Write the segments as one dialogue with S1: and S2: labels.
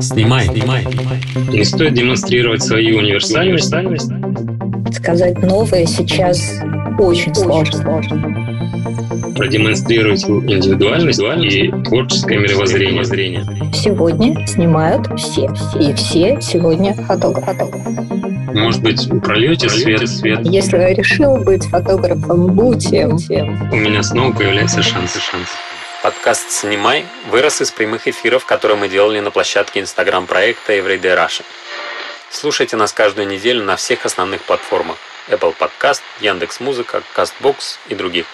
S1: Снимай, снимай. Не стоит демонстрировать свою универсальность.
S2: Сказать новое сейчас очень сложно.
S1: Продемонстрировать индивидуальность и творческое мировоззрение.
S2: Сегодня снимают все. И все сегодня фотографы.
S1: Может быть, прольете свет, свет.
S2: Если решил быть фотографом, будьте. У
S1: меня снова появляется шанс и шанс.
S3: Подкаст «Снимай» вырос из прямых эфиров, которые мы делали на площадке инстаграм-проекта Everyday Russia. Слушайте нас каждую неделю на всех основных платформах Apple Podcast, Яндекс.Музыка, CastBox и других.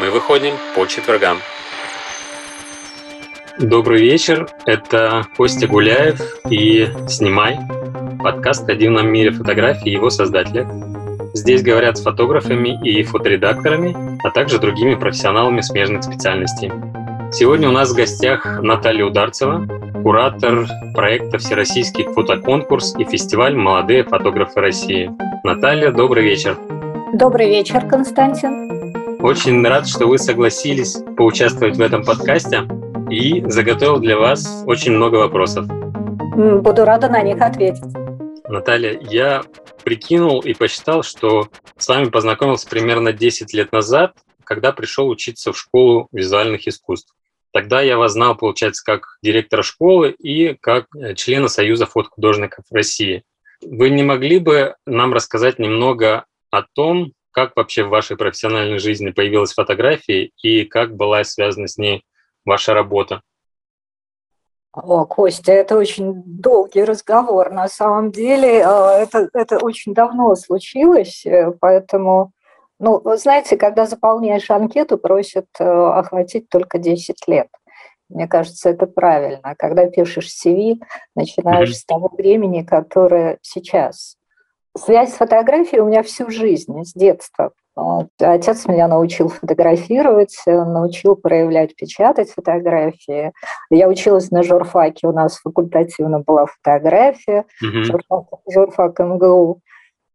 S3: Мы выходим по четвергам.
S1: Добрый вечер, это Костя Гуляев и «Снимай» подкаст о дивном мире фотографии и его создателя. Здесь говорят с фотографами и фоторедакторами, а также другими профессионалами смежных специальностей. Сегодня у нас в гостях Наталья Ударцева, куратор проекта «Всероссийский фотоконкурс» и фестиваль «Молодые фотографы России». Наталья, добрый вечер.
S2: Добрый вечер, Константин.
S1: Очень рад, что вы согласились поучаствовать в этом подкасте и заготовил для вас очень много вопросов.
S2: Буду рада на них ответить.
S1: Наталья, я прикинул и посчитал, что с вами познакомился примерно 10 лет назад, когда пришел учиться в школу визуальных искусств. Тогда я вас знал, получается, как директора школы и как э, члена Союза фотохудожников России. Вы не могли бы нам рассказать немного о том, как вообще в вашей профессиональной жизни появилась фотография и как была связана с ней ваша работа?
S2: О, Костя, это очень долгий разговор. На самом деле э, это, это очень давно случилось, э, поэтому, ну, вы знаете, когда заполняешь анкету, просят э, охватить только 10 лет. Мне кажется, это правильно. Когда пишешь CV, начинаешь mm-hmm. с того времени, которое сейчас. Связь с фотографией у меня всю жизнь, с детства. Отец меня научил фотографировать, научил проявлять, печатать фотографии. Я училась на журфаке, у нас факультативно была фотография, mm-hmm. журфак, журфак МГУ.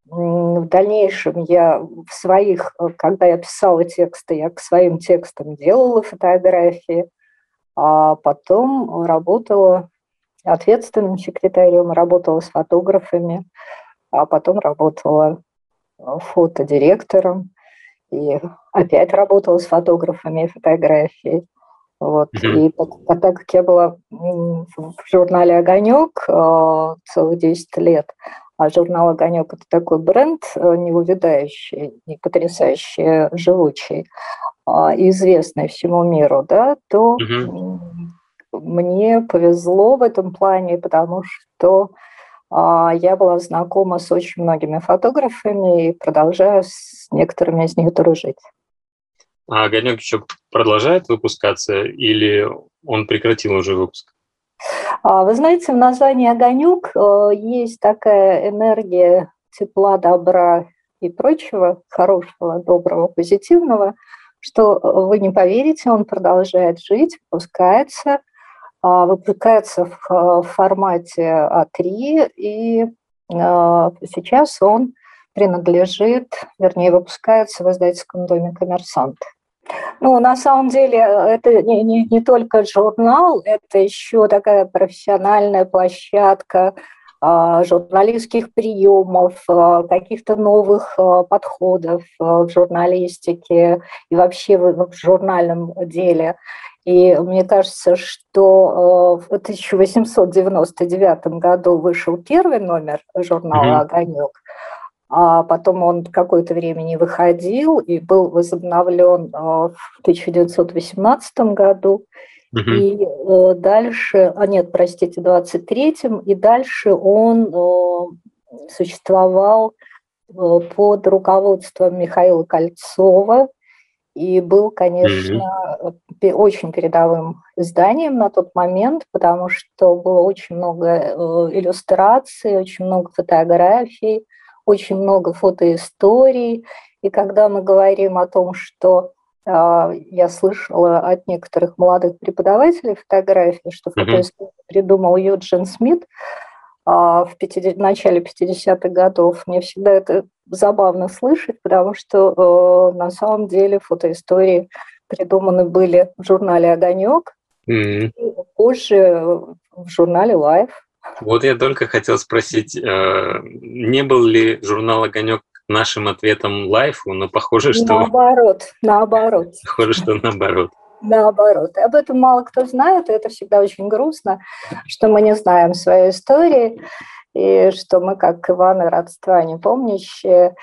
S2: В дальнейшем я в своих, когда я писала тексты, я к своим текстам делала фотографии, а потом работала ответственным секретарем, работала с фотографами, а потом работала фотодиректором и опять работала с фотографами и фотографией. Вот. Mm-hmm. И так, так как я была в журнале «Огонек» э, целых 10 лет, а журнал «Огонек» — это такой бренд э, неувядающий и потрясающе живучий, а, известный всему миру, да, то mm-hmm. мне повезло в этом плане, потому что а, я была знакома с очень многими фотографами и продолжаю с некоторыми из них дружить.
S1: А «Огонек» еще продолжает выпускаться или он прекратил уже выпуск?
S2: А, вы знаете, в названии «Огонек» э, есть такая энергия тепла, добра и прочего, хорошего, доброго, позитивного, что э, вы не поверите, он продолжает жить, выпускается – а, выпускается в формате А3, и а, сейчас он принадлежит, вернее, выпускается в издательском доме «Коммерсант». Ну, на самом деле, это не, не, не только журнал, это еще такая профессиональная площадка а, журналистских приемов, каких-то новых подходов в журналистике и вообще в, в журнальном деле. И мне кажется, что в 1899 году вышел первый номер журнала «Огонек», а потом он какое-то время не выходил и был возобновлен в 1918 году. Uh-huh. И э, дальше, а нет, простите, в 23-м, и дальше он существовал под руководством Михаила Кольцова, и был, конечно, mm-hmm. очень передовым изданием на тот момент, потому что было очень много э, иллюстраций, очень много фотографий, очень много фотоисторий. И когда мы говорим о том, что э, я слышала от некоторых молодых преподавателей фотографии, что mm-hmm. фотоисторию придумал Юджин Смит, а, в, 50, в начале 50-х годов. Мне всегда это забавно слышать, потому что э, на самом деле фотоистории придуманы были в журнале «Огонек», Mm-hmm. И позже в журнале Life.
S1: Вот я только хотел спросить, э, не был ли журнал «Огонек» нашим ответом лайфу, но похоже, что...
S2: Наоборот, наоборот.
S1: Похоже, что наоборот.
S2: Наоборот. Об этом мало кто знает, и это всегда очень грустно, что мы не знаем своей истории, и что мы, как Иван и родства не помнящие,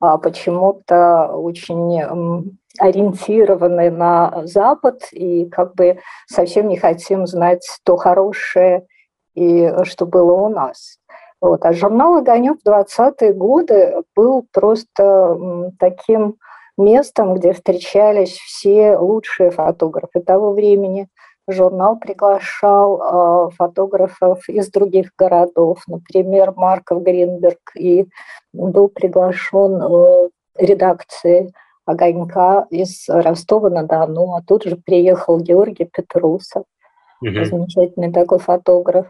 S2: а почему-то очень ориентированы на Запад и как бы совсем не хотим знать то хорошее, и что было у нас. Вот. А журнал «Огонек» в 20-е годы был просто таким местом, где встречались все лучшие фотографы того времени. Журнал приглашал э, фотографов из других городов, например, Марков Гринберг, и был приглашен э, редакции «Огонька» из Ростова-на-Дону, а тут же приехал Георгий Петрусов, угу. замечательный такой фотограф.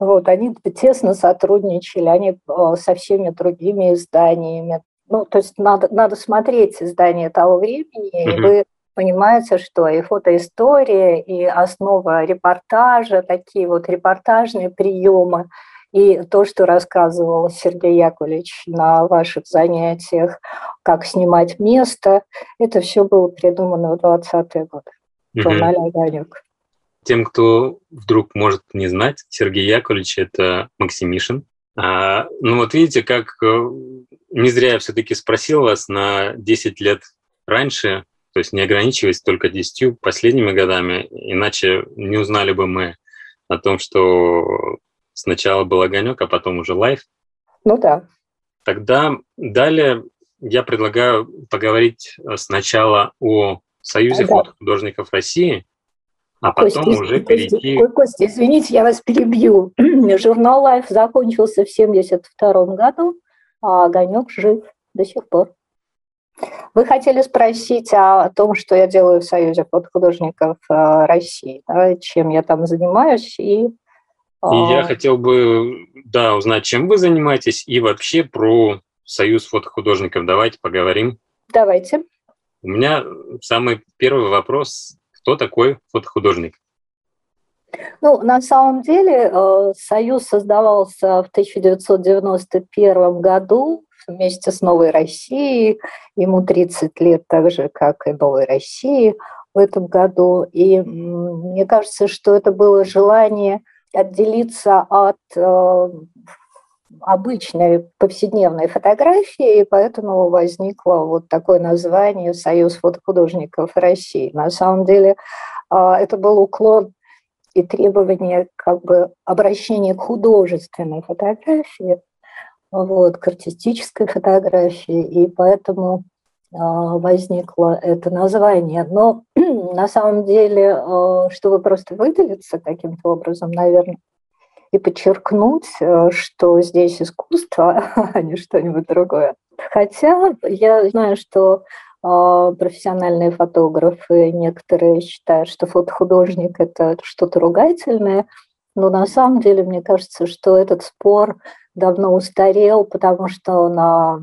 S2: Вот, они тесно сотрудничали, они э, со всеми другими изданиями. Ну, то есть надо, надо смотреть издания того времени, и вы понимаете, что и фотоистория, и основа репортажа, такие вот репортажные приемы, и то, что рассказывал Сергей Яковлевич на ваших занятиях, как снимать место, это все было придумано в 20-е годы в журнале «Огонек».
S1: Тем, кто вдруг может не знать, Сергей Яковлевич – это Максимишин. А, ну вот видите, как э, не зря я все-таки спросил вас на 10 лет раньше, то есть не ограничиваясь только 10 последними годами, иначе не узнали бы мы о том, что сначала был огонек, а потом уже лайф.
S2: Ну да.
S1: Тогда далее я предлагаю поговорить сначала о Союзе да. фотохудожников России, а потом Костя, уже перейти...
S2: Костя, Костя, извините, я вас перебью. Журнал Life закончился в 1972 году, а «Огонек» жив до сих пор. Вы хотели спросить о том, что я делаю в Союзе фотохудожников э, России, да, чем я там занимаюсь. И,
S1: и я хотел бы да, узнать, чем вы занимаетесь, и вообще про Союз фотохудожников. Давайте поговорим.
S2: Давайте.
S1: У меня самый первый вопрос кто такой фотохудожник?
S2: Ну, на самом деле, э, Союз создавался в 1991 году вместе с Новой Россией. Ему 30 лет, так же, как и Новой России в этом году. И мне кажется, что это было желание отделиться от э, обычной повседневной фотографии, и поэтому возникло вот такое название «Союз фотохудожников России». На самом деле а, это был уклон и требование как бы обращения к художественной фотографии, вот, к артистической фотографии, и поэтому а, возникло это название. Но на самом деле, а, чтобы просто выделиться каким-то образом, наверное, и подчеркнуть, э, что здесь искусство, а не что-нибудь другое. Хотя я знаю, что э, профессиональные фотографы некоторые считают, что фотохудожник – это что-то ругательное, но на самом деле мне кажется, что этот спор давно устарел, потому что на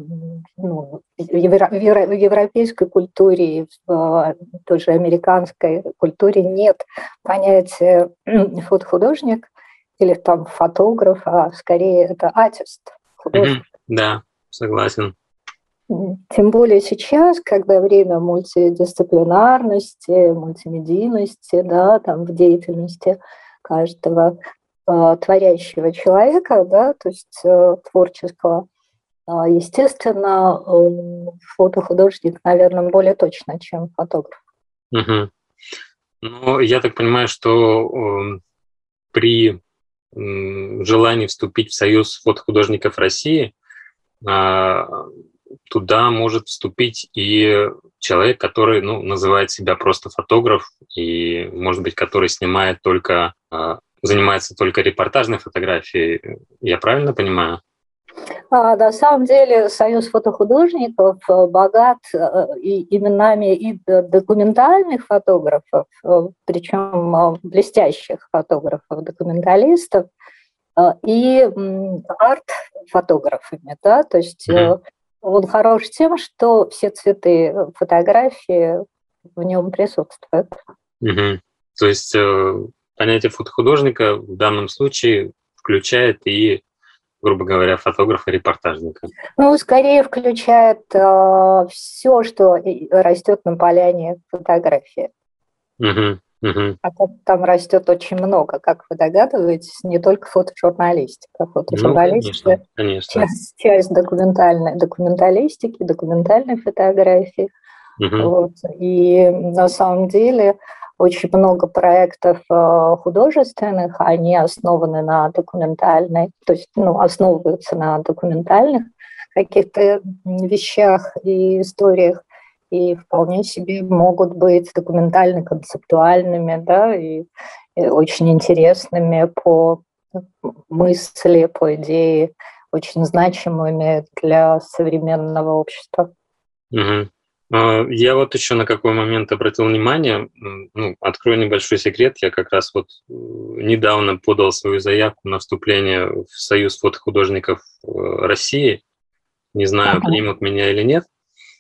S2: ну, евро, в европейской культуре и в той же американской культуре нет понятия фотохудожник или там фотограф, а скорее это артист,
S1: художник. Да, согласен.
S2: Тем более сейчас, когда время мультидисциплинарности, мультимедийности, да, там в деятельности каждого э, творящего человека, да, то есть э, творческого, э, естественно, э, фотохудожник, наверное, более точно, чем фотограф.
S1: Угу. Ну, я так понимаю, что э, при желании вступить в Союз фотохудожников России, а, туда может вступить и человек, который ну, называет себя просто фотограф, и, может быть, который снимает только, а, занимается только репортажной фотографией. Я правильно понимаю?
S2: А, на самом деле Союз фотохудожников э, богат э, и именами и документальных фотографов, э, причем блестящих фотографов, документалистов, и арт-фотографами. Да? То есть mm-hmm. он хорош тем, что все цветы фотографии в нем присутствуют.
S1: Mm-hmm. То есть э, понятие фотохудожника в данном случае включает и, грубо говоря, фотографа-репортажника.
S2: Ну, скорее включает э, все, что растет на поляне фотографии.
S1: Угу. Угу.
S2: А там растет очень много, как вы догадываетесь, не только фотожурналистика. Фотожурналистика
S1: ну, конечно, конечно.
S2: Часть, часть документальной, документалистики, документальной фотографии. Угу. Вот. И на самом деле очень много проектов э, художественных, они основаны на документальной, то есть ну, основываются на документальных каких-то вещах и историях и вполне себе могут быть документально-концептуальными, да, и, и очень интересными по мысли, по идее, очень значимыми для современного общества.
S1: Угу. Я вот еще на какой момент обратил внимание, ну, открою небольшой секрет, я как раз вот э, недавно подал свою заявку на вступление в Союз фотохудожников э, России, не знаю, ага. примут меня или нет,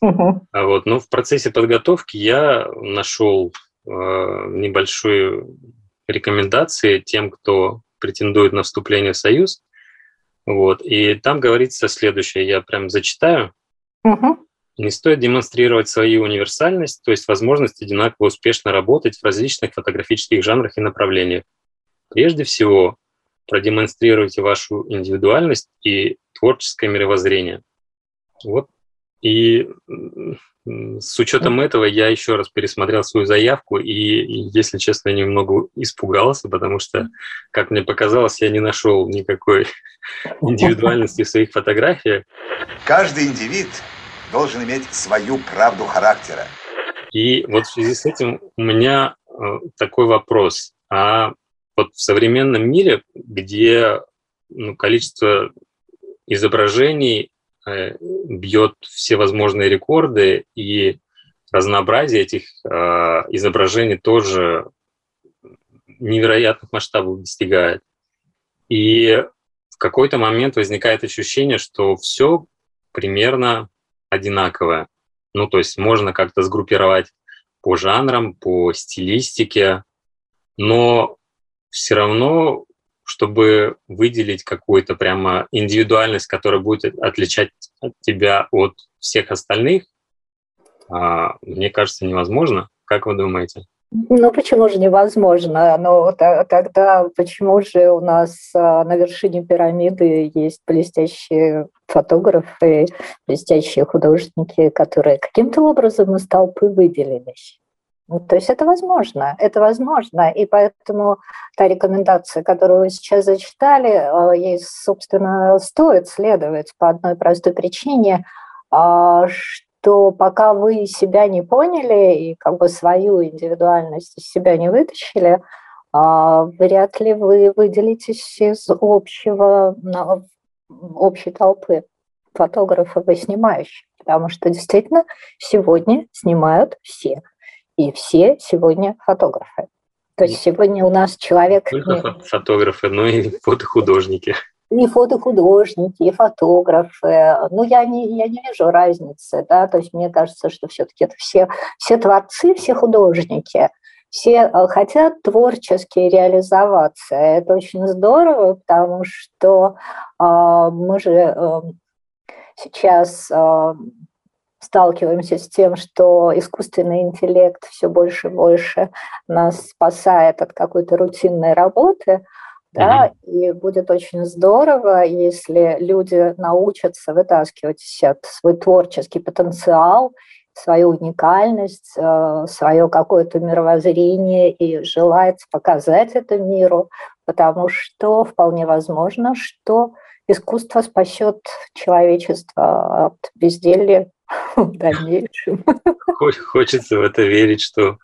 S1: Uh-huh. А вот, но в процессе подготовки я нашел э, небольшие рекомендации тем, кто претендует на вступление в Союз. Вот, и там говорится следующее, я прям зачитаю. Uh-huh. Не стоит демонстрировать свою универсальность, то есть возможность одинаково успешно работать в различных фотографических жанрах и направлениях. Прежде всего, продемонстрируйте вашу индивидуальность и творческое мировоззрение. Вот и с учетом этого я еще раз пересмотрел свою заявку, и, если честно, немного испугался, потому что, как мне показалось, я не нашел никакой индивидуальности в своих фотографиях.
S4: Каждый индивид должен иметь свою правду характера.
S1: И вот в связи с этим у меня э, такой вопрос. А вот в современном мире, где ну, количество изображений Э, бьет все возможные рекорды, и разнообразие этих э, изображений тоже невероятных масштабов достигает. И в какой-то момент возникает ощущение, что все примерно одинаковое. Ну, то есть можно как-то сгруппировать по жанрам, по стилистике, но все равно чтобы выделить какую-то прямо индивидуальность, которая будет отличать тебя от всех остальных, а, мне кажется, невозможно. Как вы думаете?
S2: Ну, почему же невозможно? Ну, тогда почему же у нас а, на вершине пирамиды есть блестящие фотографы, блестящие художники, которые каким-то образом из толпы выделились? Ну, то есть это возможно, это возможно, и поэтому та рекомендация, которую вы сейчас зачитали, э, ей, собственно, стоит следовать по одной простой причине, а, что пока вы себя не поняли и как бы свою индивидуальность из себя не вытащили, а, вряд ли вы выделитесь из общего, общей толпы фотографов и снимающих, потому что действительно сегодня снимают все – и все сегодня фотографы. То есть сегодня у нас человек...
S1: Не только фотографы, но и фотохудожники.
S2: И фотохудожники, и фотографы. Ну, я не, я не вижу разницы, да, то есть мне кажется, что все-таки это все, все творцы, все художники, все э, хотят творчески реализоваться. Это очень здорово, потому что э, мы же э, сейчас э, сталкиваемся с тем, что искусственный интеллект все больше и больше нас спасает от какой-то рутинной работы, да, и будет очень здорово, если люди научатся вытаскивать свой творческий потенциал, свою уникальность, э, свое какое-то мировоззрение и желает показать это миру, потому что вполне возможно, что искусство спасет человечество от безделья в дальнейшем.
S1: Хочется в это верить, что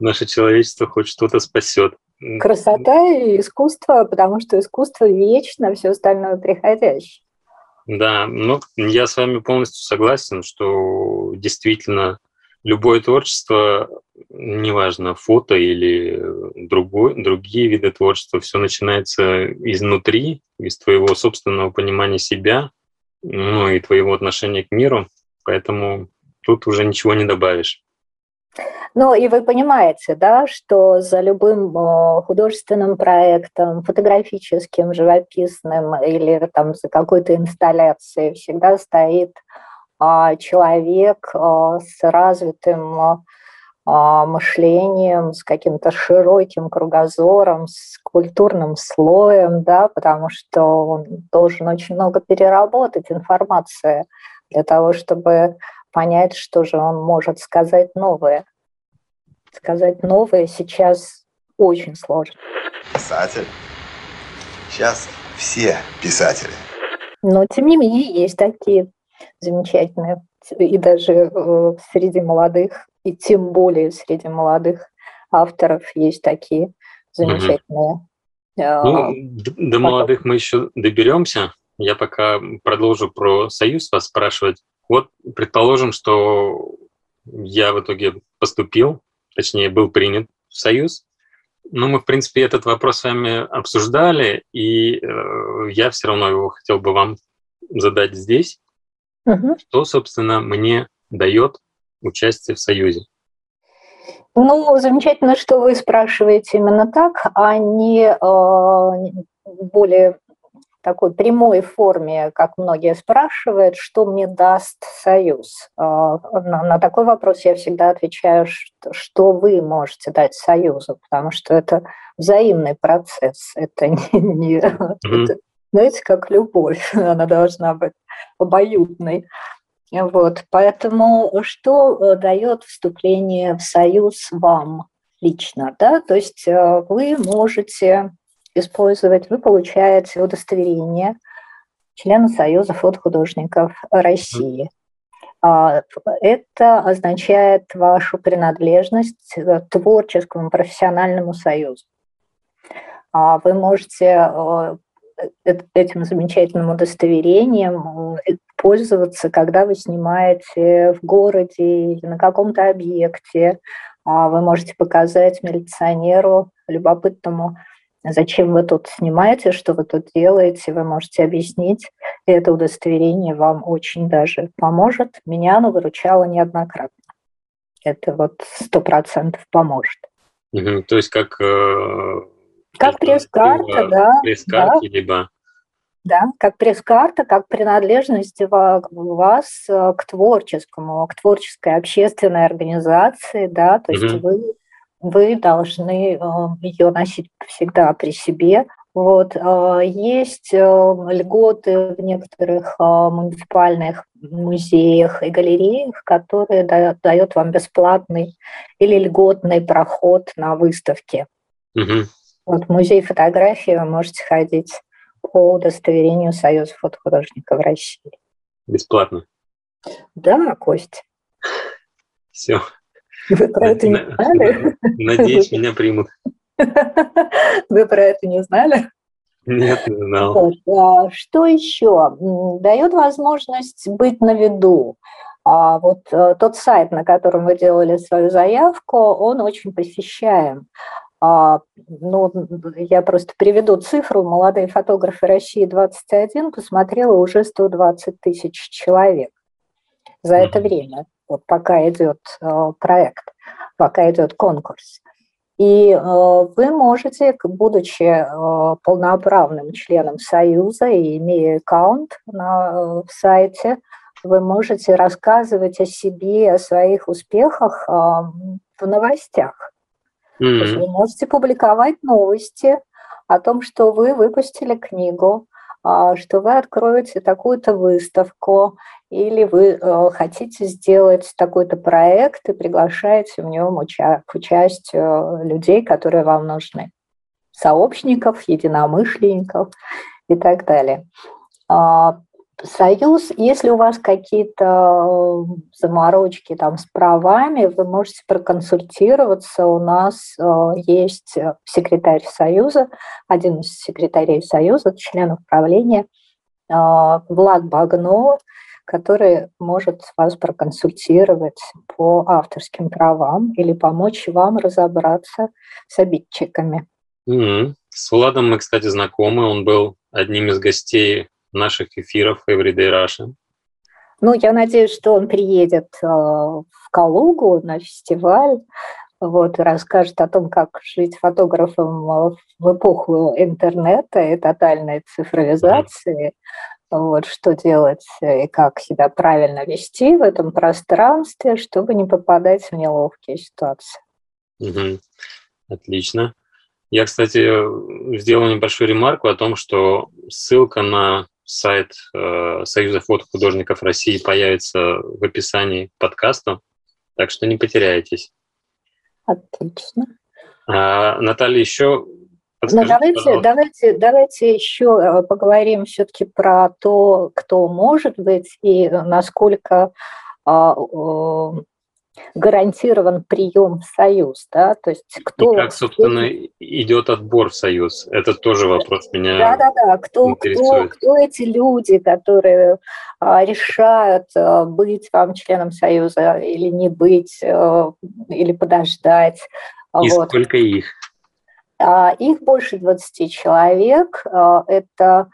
S1: наше человечество хоть что-то спасет.
S2: Красота и искусство, потому что искусство вечно, все остальное приходящее.
S1: Да, ну, я с вами полностью согласен, что действительно любое творчество, неважно, фото или другой, другие виды творчества, все начинается изнутри, из твоего собственного понимания себя, ну и твоего отношения к миру. Поэтому тут уже ничего не добавишь.
S2: Ну и вы понимаете, да, что за любым э, художественным проектом, фотографическим, живописным или там за какой-то инсталляцией всегда стоит а, человек а, с развитым а, мышлением, с каким-то широким кругозором, с культурным слоем, да, потому что он должен очень много переработать информации для того, чтобы понять, что же он может сказать новое. Сказать новое сейчас очень сложно.
S4: Писатель. Сейчас все писатели.
S2: Но, тем не менее, есть такие замечательные. И даже э, среди молодых, и тем более среди молодых авторов есть такие замечательные.
S1: Угу. Ну, до молодых мы еще доберемся. Я пока продолжу про Союз вас спрашивать. Вот, предположим, что я в итоге поступил, точнее, был принят в Союз. Ну, мы, в принципе, этот вопрос с вами обсуждали, и э, я все равно его хотел бы вам задать здесь. Угу. Что, собственно, мне дает участие в Союзе?
S2: Ну, замечательно, что вы спрашиваете именно так, а не э, более такой прямой форме, как многие спрашивают, что мне даст Союз. Э, на, такой вопрос я всегда отвечаю, что, что вы можете дать Союзу, потому что это взаимный процесс, это не, не mm-hmm. это, знаете, как любовь, она должна быть обоюдной. Вот, поэтому что э, дает вступление в союз вам лично, да? То есть э, вы можете использовать, вы получаете удостоверение члена Союза фотохудожников России. А, это означает вашу принадлежность к творческому профессиональному союзу. А вы можете э, этим замечательным удостоверением э, пользоваться, когда вы снимаете в городе или на каком-то объекте. А вы можете показать милиционеру любопытному, зачем вы тут снимаете, что вы тут делаете, вы можете объяснить. И это удостоверение вам очень даже поможет. Меня оно выручало неоднократно. Это вот сто процентов поможет.
S1: Угу, то есть как э,
S2: как пресс-карта, да.
S1: Пресс-карте, да. либо...
S2: Да, как пресс-карта, как принадлежность вас э, к творческому, к творческой общественной организации, да, то есть угу. вы, вы должны э, ее носить всегда при себе. Вот. Э, есть льготы в некоторых муниципальных музеях и галереях, которые дают вам бесплатный или льготный проход на выставки. Угу. Вот в музей фотографии вы можете ходить по удостоверению Союза фотохудожников России.
S1: Бесплатно?
S2: Да, Кость.
S1: Все.
S2: Вы про это не знали?
S1: Надеюсь, меня примут.
S2: Вы про это не знали?
S1: Нет, не знал.
S2: А что еще? Дает возможность быть на виду. А вот э, тот сайт, на котором вы делали свою заявку, он очень посещаем. А, ну, я просто приведу цифру. Молодые фотографы России 21 посмотрело уже 120 тысяч человек за это время, вот пока идет э, проект, пока идет конкурс. И э, вы можете, будучи э, полноправным членом Союза и имея аккаунт на сайте, вы можете рассказывать о себе, о своих успехах в новостях. Mm-hmm. Вы можете публиковать новости о том, что вы выпустили книгу, что вы откроете такую-то выставку, или вы э, хотите сделать такой-то проект и приглашаете в нем уча- к участию людей, которые вам нужны, сообщников, единомышленников и так далее. Союз, если у вас какие-то э, заморочки там с правами, вы можете проконсультироваться. У нас э, есть секретарь Союза, один из секретарей Союза, членов правления, э, Влад Багно, который может вас проконсультировать по авторским правам или помочь вам разобраться с обидчиками.
S1: Mm-hmm. С Владом мы, кстати, знакомы. Он был одним из гостей наших эфиров Everyday Russian.
S2: Ну, я надеюсь, что он приедет э, в Калугу на фестиваль, вот, и расскажет о том, как жить фотографом э, в эпоху интернета и тотальной цифровизации, вот, что делать и как себя правильно вести в этом пространстве, чтобы не попадать в неловкие ситуации.
S1: Угу. Отлично. Я, кстати, сделал небольшую ремарку о том, что ссылка на сайт э, Союза фотохудожников России появится в описании к подкасту, так что не потеряйтесь.
S2: Отлично.
S1: А, Наталья, еще
S2: ну, давайте, давайте, давайте еще э, поговорим все-таки про то, кто может быть и насколько а, гарантирован прием в Союз, да, то есть кто...
S1: И как, собственно, идет отбор в Союз? Это тоже вопрос меня
S2: Да-да-да, кто, кто, кто эти люди, которые а, решают а, быть вам членом Союза или не быть, а, или подождать.
S1: И вот. сколько их?
S2: А, их больше 20 человек. А, это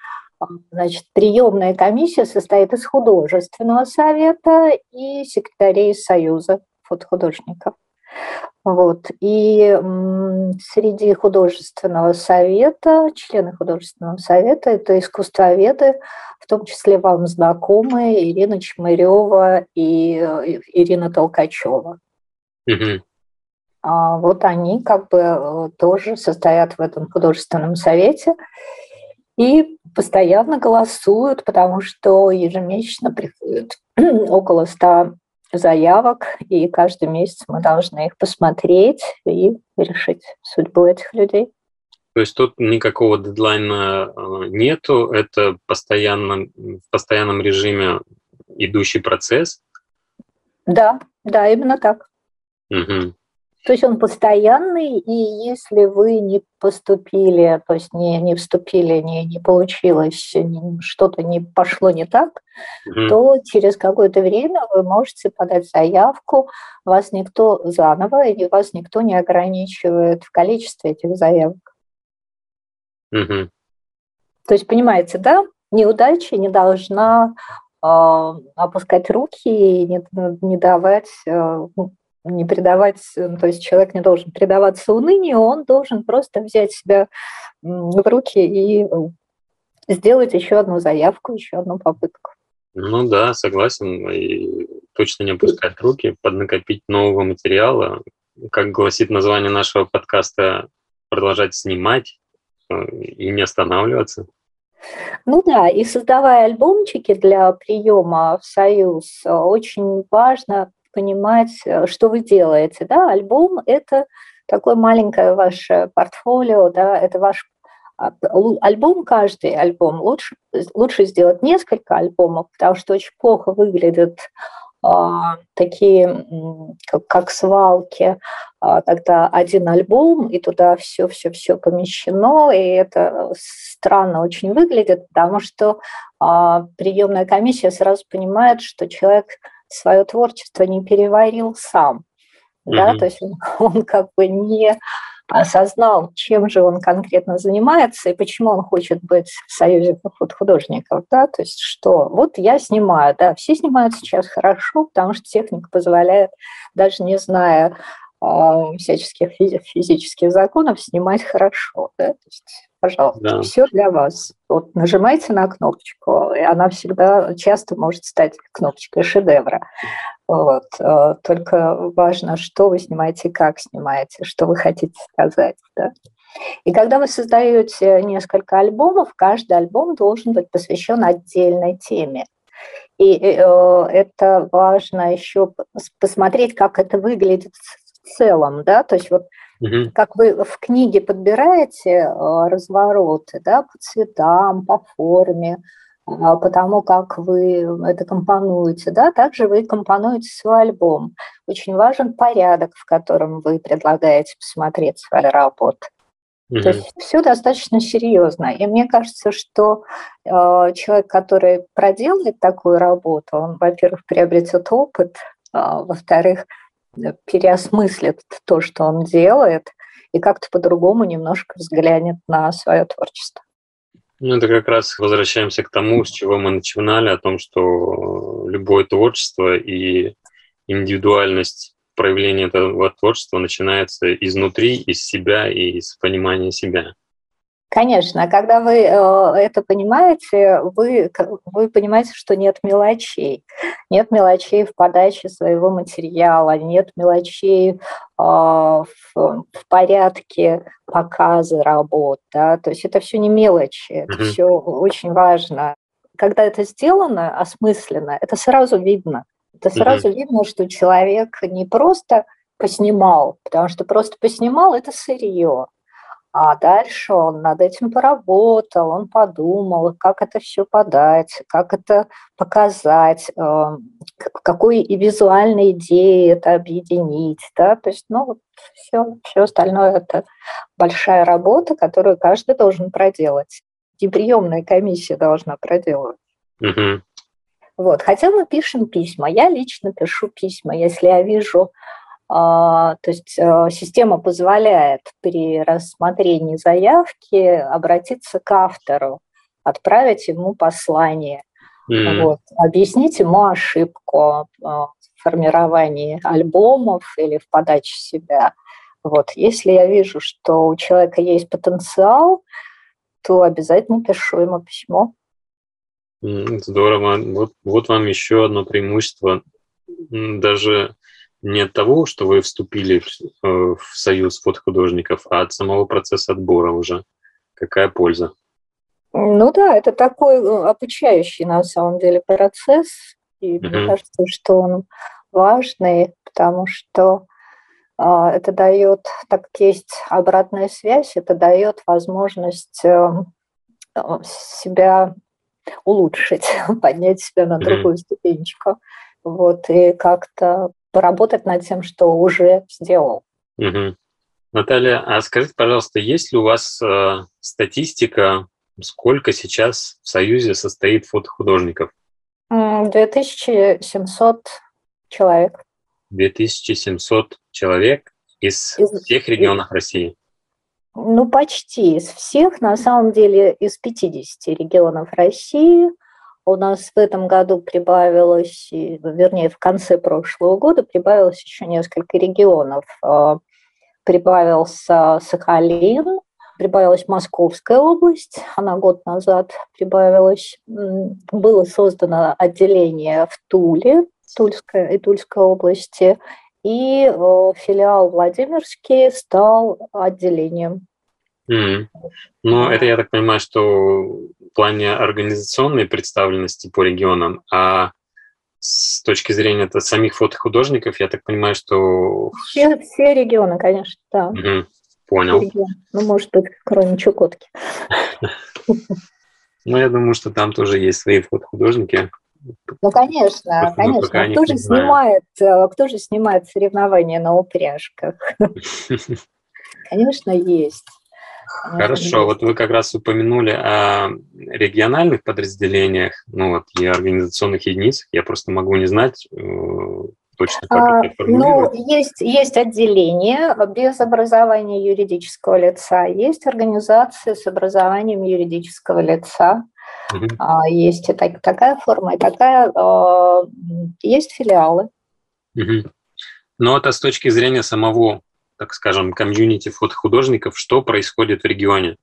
S2: Значит, приемная комиссия состоит из художественного совета и секретарей Союза фотохудожников. Вот. И среди художественного совета, члены художественного совета, это искусствоведы, в том числе вам знакомые Ирина Чмырева и Ирина Толкачева. Угу. Вот они как бы э, тоже состоят в этом художественном совете и постоянно голосуют, потому что ежемесячно приходит около 100 заявок, и каждый месяц мы должны их посмотреть и решить судьбу этих людей.
S1: То есть тут никакого дедлайна э, нету, это постоянно, в постоянном режиме идущий процесс?
S2: Да, да, именно так. Угу. То есть он постоянный, и если вы не поступили, то есть не, не вступили, не, не получилось, что-то не пошло не так, mm то через какое-то время вы можете подать заявку, вас никто заново, и вас никто не ограничивает в количестве этих заявок. mm То есть, понимаете, да, неудача не должна э, опускать руки и не, не давать э, не предавать, э, то есть человек не должен предаваться унынию, он должен просто взять себя в руки и э, сделать еще одну заявку, еще одну попытку.
S1: Ну да, согласен. И точно не опускать руки, поднакопить нового материала. Как гласит название нашего подкаста, продолжать снимать э, и не останавливаться.
S2: Ну да, и создавая альбомчики для приема в Союз, очень важно понимать, э, что вы делаете. Да? Альбом – это такое маленькое ваше портфолио, да, это ваш а, альбом, каждый альбом, лучше, лучше сделать несколько альбомов, потому что очень плохо выглядят а, такие, как, как свалки, а, тогда один альбом, и туда все-все-все помещено, и это странно очень выглядит, потому что приемная комиссия сразу понимает, что человек – свое творчество не переварил сам. Mm-hmm. Да, то есть он, он как бы не осознал, чем же он конкретно занимается и почему он хочет быть в союзе художников, да, то есть что, вот я снимаю, да, все снимают сейчас хорошо, потому что техника позволяет, даже не зная э, всяческих физических законов, снимать хорошо, да, то есть пожалуйста, да. все для вас. Вот нажимайте на кнопочку, и она всегда часто может стать кнопочкой шедевра. Вот. Э, только важно, что вы снимаете, как снимаете, что вы хотите сказать. Да? И когда вы создаете несколько альбомов, каждый альбом должен быть посвящен отдельной теме. И э, это важно еще посмотреть, как это выглядит в целом, да, то есть вот Угу. Как вы в книге подбираете э, развороты да, по цветам, по форме, а, по тому, как вы это компонуете, да, также вы компонуете свой альбом. Очень важен порядок, в котором вы предлагаете посмотреть свою работу. Mm-hmm. То есть все достаточно серьезно. И мне кажется, что э, человек, который проделает такую работу, он, во-первых, приобретет опыт, э, во-вторых, переосмыслит то, что он делает, и как-то по-другому немножко взглянет на свое творчество.
S1: Ну, это как раз возвращаемся к тому, с чего мы начинали, о том, что любое творчество и индивидуальность проявления этого творчества начинается изнутри, из себя и из понимания себя.
S2: Конечно, когда вы э, это понимаете, вы, вы понимаете, что нет мелочей. Нет мелочей в подаче своего материала, нет мелочей э, в, в порядке показа работ. Да? То есть это все не мелочи, это mm-hmm. все очень важно. Когда это сделано осмысленно, это сразу видно. Это сразу mm-hmm. видно, что человек не просто поснимал, потому что просто поснимал – это сырье. А дальше он над этим поработал, он подумал, как это все подать, как это показать, эм, какой и визуальной идеи это объединить. Да? То есть, ну, вот все, все остальное – это большая работа, которую каждый должен проделать. И приемная комиссия должна проделывать. Угу. Вот. Хотя мы пишем письма. Я лично пишу письма. Если я вижу то есть э, система позволяет при рассмотрении заявки обратиться к автору, отправить ему послание, mm-hmm. вот, объяснить ему ошибку э, в формировании альбомов или в подаче себя. Вот. Если я вижу, что у человека есть потенциал, то обязательно пишу ему письмо.
S1: Здорово. Вот, вот вам еще одно преимущество. Даже не от того, что вы вступили в, э, союз фотохудожников, а от самого процесса отбора уже. Какая польза?
S2: Ну да, это такой э, обучающий на самом деле процесс. И mm-hmm. мне кажется, что он важный, потому что э, это дает, так как есть обратная связь, это дает возможность э, себя улучшить, поднять себя на другую mm-hmm. ступенечку. Вот, и как-то поработать над тем, что уже сделал.
S1: Угу. Наталья, а скажите, пожалуйста, есть ли у вас э, статистика, сколько сейчас в Союзе состоит фотохудожников?
S2: 2700 человек.
S1: 2700 человек из, из всех регионов из, России?
S2: Ну, почти из всех. На самом деле из 50 регионов России – у нас в этом году прибавилось, вернее, в конце прошлого года прибавилось еще несколько регионов. А, прибавился Сахалин, прибавилась Московская область, она год назад прибавилась. Было создано отделение в Туле, Тульской и Тульской области, и филиал Владимирский стал отделением
S1: Mm. Ну, это я так понимаю, что в плане организационной представленности по регионам, а с точки зрения это самих фотохудожников, я так понимаю, что...
S2: Все, все регионы, конечно, да.
S1: Угу. Понял.
S2: Ну, может быть, кроме Чукотки.
S1: Ну, я думаю, что там тоже есть свои фотохудожники.
S2: Ну, конечно, конечно. Кто же, снимает, э, кто же снимает соревнования на упряжках? Конечно, есть.
S1: Хорошо, вот вы как раз упомянули о региональных подразделениях, ну вот, и организационных единицах. Я просто могу не знать э, точно, как а, это
S2: Ну, есть, есть отделение без образования юридического лица, есть организации с образованием юридического лица, угу. а, есть и так, такая форма, и такая, а, есть филиалы.
S1: Угу. Но это с точки зрения самого так скажем, комьюнити фотохудожников, что происходит в регионе.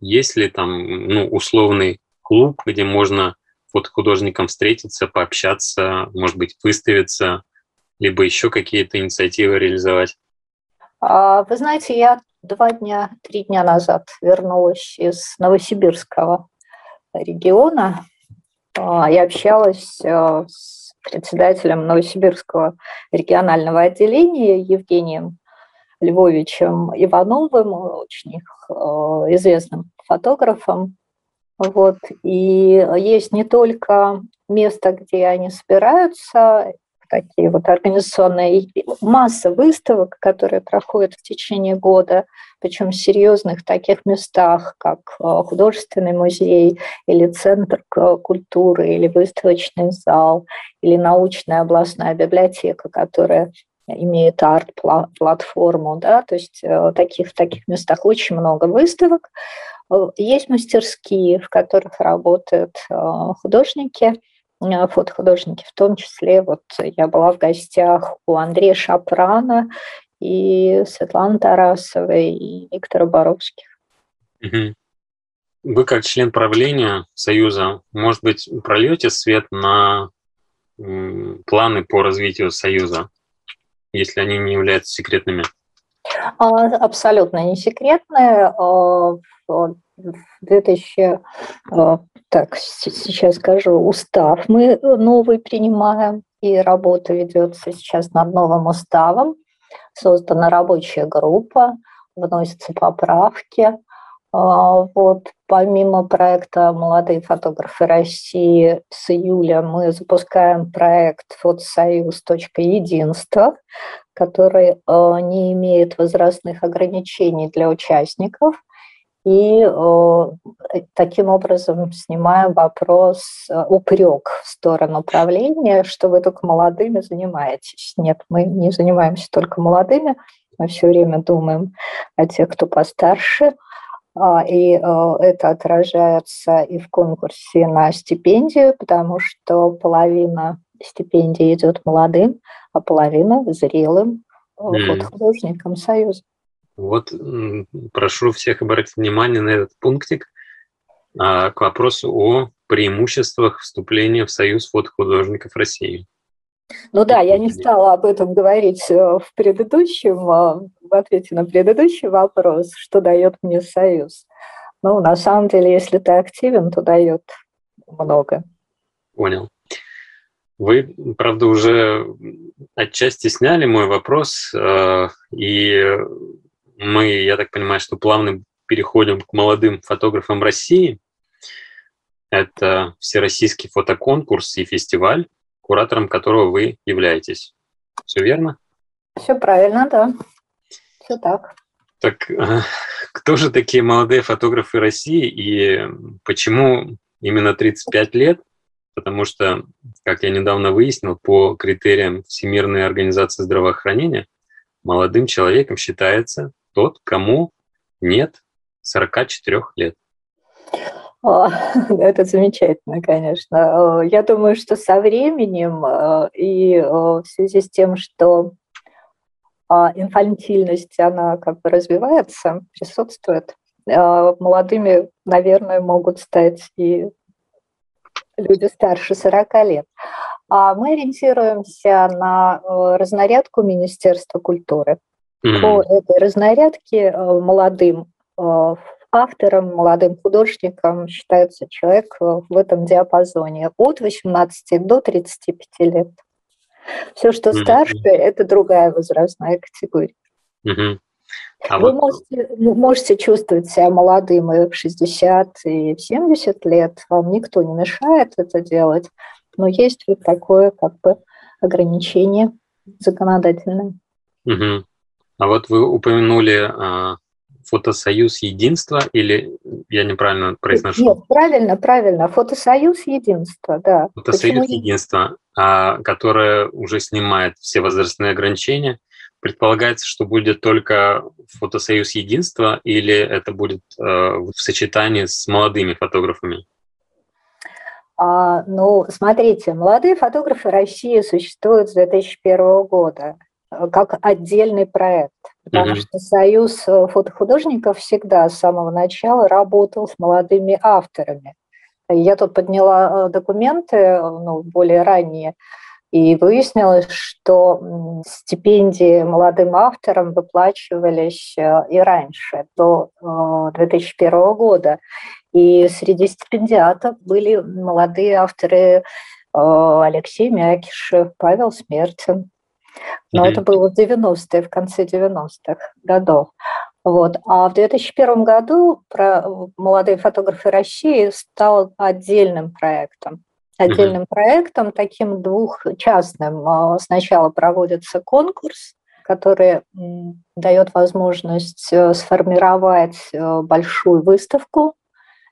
S1: Есть ли там ну, условный клуб, где можно фотохудожникам встретиться, пообщаться, может быть, выставиться, либо еще какие-то инициативы реализовать?
S2: А, вы знаете, я два дня, три дня назад вернулась из Новосибирского региона. А, я общалась э, с председателем Новосибирского регионального отделения Евгением Львовичем Ивановым, очень э, известным фотографом. Вот. И есть не только место, где они собираются, такие вот организационные, масса выставок, которые проходят в течение года, причем в серьезных таких местах, как э, художественный музей или центр культуры, или выставочный зал, или научная областная библиотека, которая имеет арт-платформу, да, то есть э, таких, в таких местах очень много выставок. Есть мастерские, в которых работают художники, фотохудожники, в том числе вот я была в гостях у Андрея Шапрана и Светланы Тарасовой и Виктора Боровских.
S1: Вы как член правления Союза, может быть, прольете свет на планы по развитию Союза, если они не являются секретными?
S2: А, абсолютно не секретные. А, в 2000, а, так, сейчас скажу, устав мы новый принимаем, и работа ведется сейчас над новым уставом. Создана рабочая группа, вносятся поправки. Вот помимо проекта «Молодые фотографы России» с июля мы запускаем проект «Фотосоюз.единство», который не имеет возрастных ограничений для участников. И таким образом снимаем вопрос, упрек в сторону правления, что вы только молодыми занимаетесь. Нет, мы не занимаемся только молодыми, мы все время думаем о тех, кто постарше – а, и э, это отражается и в конкурсе на стипендию, потому что половина стипендии идет молодым, а половина зрелым mm. художникам Союза.
S1: Вот прошу всех обратить внимание на этот пунктик а, к вопросу о преимуществах вступления в Союз фотохудожников России.
S2: Ну да, я не стала об этом говорить э, в предыдущем, а, в ответе на предыдущий вопрос, что дает мне Союз. Ну, на самом деле, если ты активен, то дает много.
S1: Понял. Вы, правда, уже отчасти сняли мой вопрос, э, и мы, я так понимаю, что плавно переходим к молодым фотографам России. Это Всероссийский фотоконкурс и фестиваль куратором которого вы являетесь. Все верно?
S2: Все правильно, да. Все так.
S1: Так кто же такие молодые фотографы России и почему именно 35 лет? Потому что, как я недавно выяснил, по критериям Всемирной организации здравоохранения, молодым человеком считается тот, кому нет 44 лет.
S2: Это замечательно, конечно. Я думаю, что со временем э, и э, в связи с тем, что а, инфантильность, она как бы развивается, присутствует, э, молодыми, наверное, могут стать и люди старше 40 лет. А мы ориентируемся на разнарядку Министерства культуры. Mm-hmm. По этой разнарядке молодым автором, молодым художником считается человек э, в этом диапазоне от 18 до 35 лет. Все, что mm-hmm. старше, это другая возрастная категория. Mm-hmm. А Вы вот... можете, можете чувствовать себя молодым и в 60, и в 70 лет. Вам никто не мешает это делать. Но есть вот такое как бы ограничение законодательное.
S1: Угу. А вот вы упомянули а, Фотосоюз Единства или я неправильно произношу?
S2: Нет, правильно, правильно. Фотосоюз Единства, да.
S1: Фотосоюз Почему? Единства, а, которое уже снимает все возрастные ограничения. Предполагается, что будет только фотосоюз единства или это будет э, в сочетании с молодыми фотографами?
S2: А, ну, смотрите, молодые фотографы России существуют с 2001 года. Э, как отдельный проект, потому mm-hmm. что Союз э, фотохудожников всегда с самого начала работал с молодыми авторами. Я тут подняла э, документы, ну, более ранние, и выяснилось, что стипендии молодым авторам выплачивались и раньше, до 2001 года. И среди стипендиатов были молодые авторы Алексей Мякишев, Павел Смертин, но mm-hmm. это было в 90-е, в конце 90-х годов. Вот. А в 2001 году про молодые фотографы России стал отдельным проектом. Отдельным mm-hmm. проектом, таким двухчастным. А, сначала проводится конкурс, который дает возможность э, сформировать э, большую выставку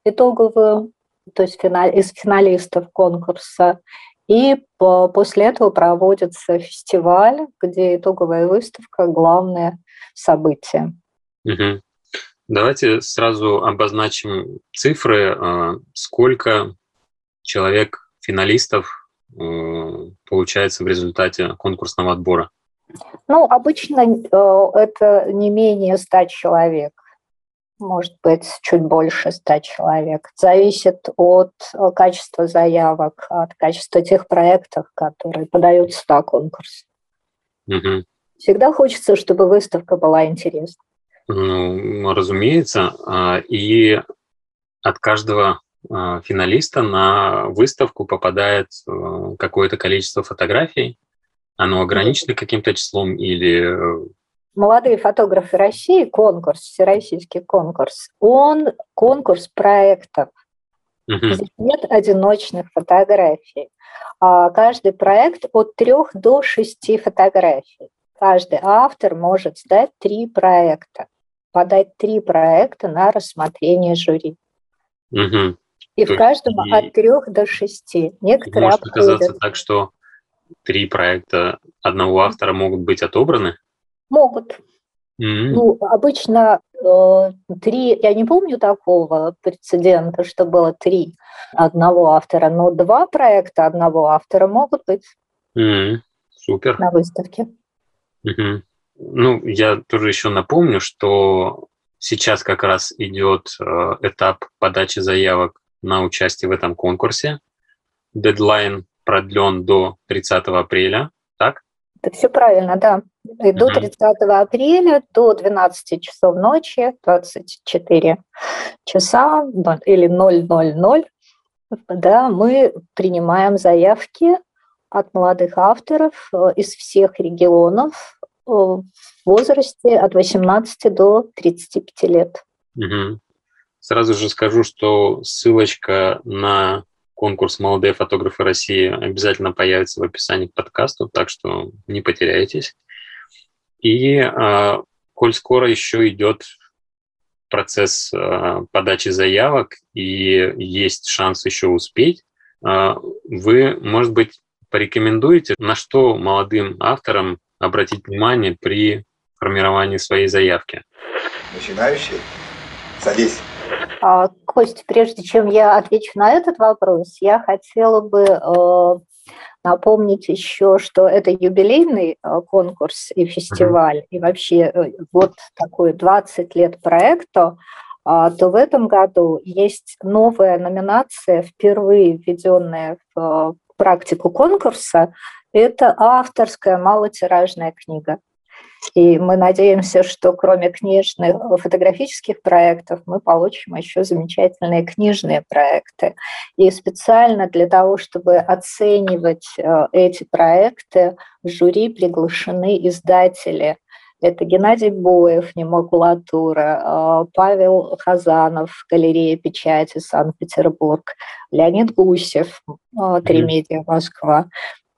S2: итоговую, то есть из финалистов конкурса, и после этого проводится фестиваль, где итоговая выставка – главное событие.
S1: Угу. Давайте сразу обозначим цифры, э, сколько человек финалистов э, получается в результате конкурсного отбора.
S2: Ну, обычно это не менее 100 человек может быть, чуть больше 100 человек. Зависит от э, качества заявок, от качества тех проектов, которые подаются на конкурс. Угу. Всегда хочется, чтобы выставка была интересна.
S1: Ну, разумеется. А, и от каждого а, финалиста на выставку попадает э, какое-то количество фотографий. Оно ограничено каким-то числом или э,
S2: молодые фотографы России, конкурс, всероссийский конкурс, он конкурс проектов. Здесь нет одиночных фотографий. А каждый проект от трех до шести фотографий. Каждый автор может сдать три проекта, подать три проекта на рассмотрение жюри. Угу. И То в каждом и... от трех до шести.
S1: Некоторые Может оказаться так, что три проекта одного автора могут быть отобраны?
S2: Могут. Mm-hmm. Ну, обычно э, три, я не помню такого прецедента, что было три одного автора, но два проекта одного автора могут быть
S1: mm-hmm. Супер.
S2: на выставке.
S1: Mm-hmm. Ну, я тоже еще напомню, что сейчас как раз идет э, этап подачи заявок на участие в этом конкурсе. Дедлайн продлен до 30 апреля, так?
S2: Это все правильно, да. И до 30 апреля до 12 часов ночи, 24 часа или 000, да, мы принимаем заявки от молодых авторов э, из всех регионов э, в возрасте от 18 до 35 лет.
S1: Угу. Сразу же скажу, что ссылочка на конкурс «Молодые фотографы России» обязательно появится в описании к подкасту, так что не потеряйтесь. И э, коль скоро еще идет процесс э, подачи заявок и есть шанс еще успеть, э, вы, может быть, порекомендуете, на что молодым авторам обратить внимание при формировании своей заявки?
S4: Начинающий? Садись.
S2: Кость, прежде чем я отвечу на этот вопрос, я хотела бы напомнить еще, что это юбилейный э, конкурс и фестиваль, и вообще э, вот такой 20 лет проекту, а, то в этом году есть новая номинация, впервые введенная в практику конкурса, это авторская малотиражная книга. И мы надеемся, что кроме книжных фотографических проектов мы получим еще замечательные книжные проекты. И специально для того, чтобы оценивать э, эти проекты, в жюри приглашены издатели это Геннадий Боев, «Немакулатура», э, Павел Хазанов, галерея печати Санкт-Петербург, Леонид Гусев, э, «Три медиа Москва».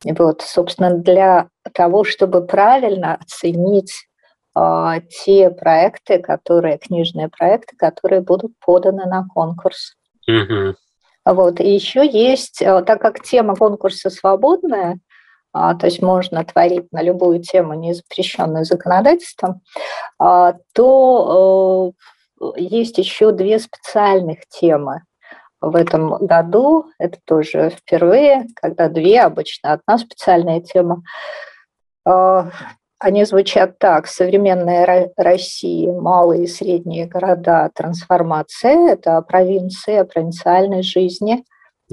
S2: Вот, собственно, для того, чтобы правильно оценить э, те проекты, которые, книжные проекты, которые будут поданы на конкурс. Mm-hmm. Вот, и еще есть, э, так как тема конкурса свободная, а, то есть можно творить на любую тему, не запрещенную законодательством, а, то э, есть еще две специальных темы в этом году. Это тоже впервые, когда две, обычно одна специальная тема. А, они звучат так. Современная Россия, малые и средние города, трансформация. Это провинции, о провинциальной жизни,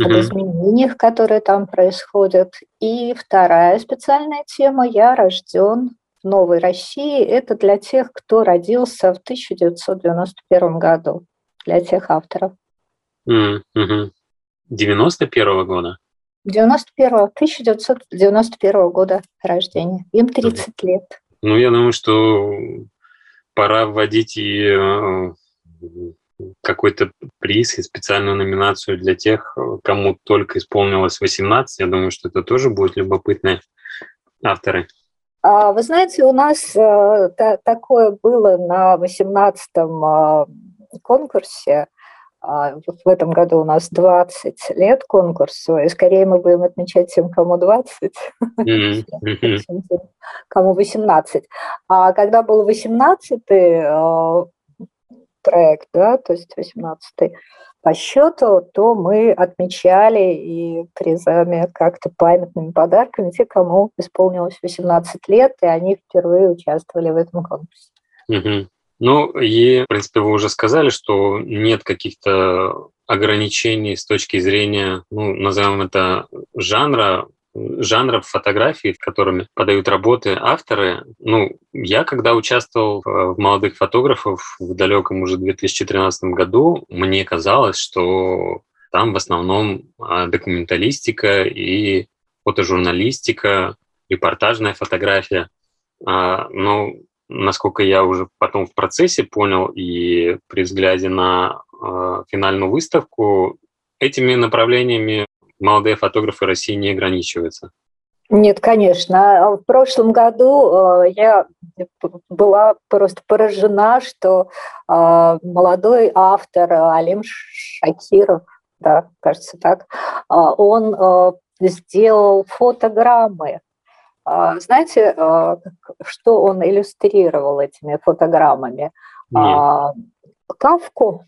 S2: об изменениях, которые там происходят. И вторая специальная тема «Я рожден в новой России». Это для тех, кто родился в 1991 году, для тех авторов.
S1: Mm-hmm. 91 года?
S2: 91 1991 года рождения. Им 30 лет.
S1: Ну, я думаю, что пора вводить и э, какой-то приз и специальную номинацию для тех, кому только исполнилось 18. Я думаю, что это тоже будет любопытные авторы.
S2: А, вы знаете, у нас э, такое было на 18-м э, конкурсе в этом году у нас 20 лет конкурсу, и скорее мы будем отмечать тем, кому 20, кому 18. А когда был 18 э, проект, да, то есть 18-й по счету, то мы отмечали и призами как-то памятными подарками те, кому исполнилось 18 лет, и они впервые участвовали в этом конкурсе.
S1: Ну, и, в принципе, вы уже сказали, что нет каких-то ограничений с точки зрения, ну, назовем это жанра, жанров фотографий, которыми подают работы авторы. Ну, я, когда участвовал в «Молодых фотографов» в далеком уже 2013 году, мне казалось, что там в основном а, документалистика и фотожурналистика, репортажная фотография. А, но, насколько я уже потом в процессе понял и при взгляде на а, финальную выставку, этими направлениями молодые фотографы России не ограничиваются?
S2: Нет, конечно. В прошлом году э, я была просто поражена, что э, молодой автор Алим Шакиров, да, кажется так, э, он сделал фотограммы. Знаете, что он иллюстрировал этими фотограммами? Нет. Кавку,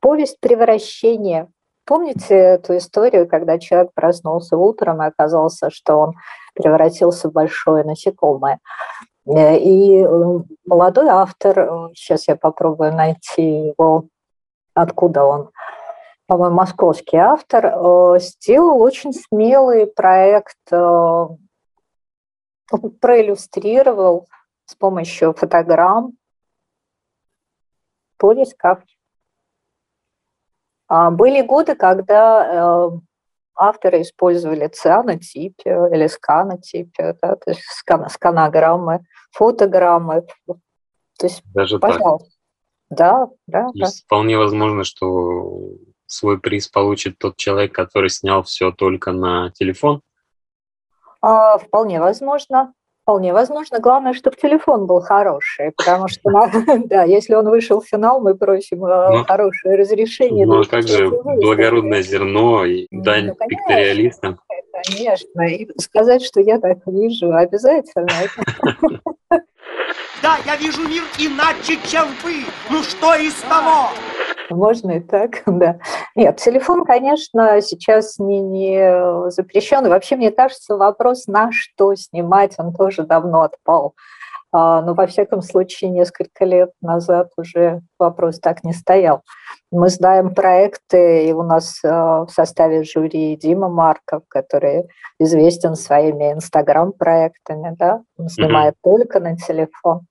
S2: повесть превращения Помните эту историю, когда человек проснулся утром и оказался, что он превратился в большое насекомое? Э, и э, молодой автор, э, сейчас я попробую найти его, откуда он, по-моему, московский автор, сделал очень смелый проект, проиллюстрировал с помощью фотограмм Кавки. А, были годы, когда э, авторы использовали цианотипе или сканотипе, да, то есть скан, сканограммы, фотограммы. То есть,
S1: Даже пожалуйста.
S2: так? Да, да.
S1: да. Вполне возможно, что свой приз получит тот человек, который снял все только на телефон.
S2: А, вполне возможно. Вполне возможно. Главное, чтобы телефон был хороший, потому что, да, если он вышел в финал, мы просим э, ну, хорошее разрешение.
S1: Ну, а как же благородное зерно и дань ну, пикториалистам?
S2: Конечно, и сказать, что я так вижу, обязательно.
S5: Да, я вижу мир иначе, чем вы. Ну что из того?
S2: Можно и так, да. Нет, телефон, конечно, сейчас не, не запрещен. И вообще, мне кажется, вопрос, на что снимать, он тоже давно отпал. А, но, во всяком случае, несколько лет назад уже вопрос так не стоял. Мы знаем проекты, и у нас а, в составе жюри Дима Марков, который известен своими инстаграм-проектами, да, он снимает mm-hmm. только на телефон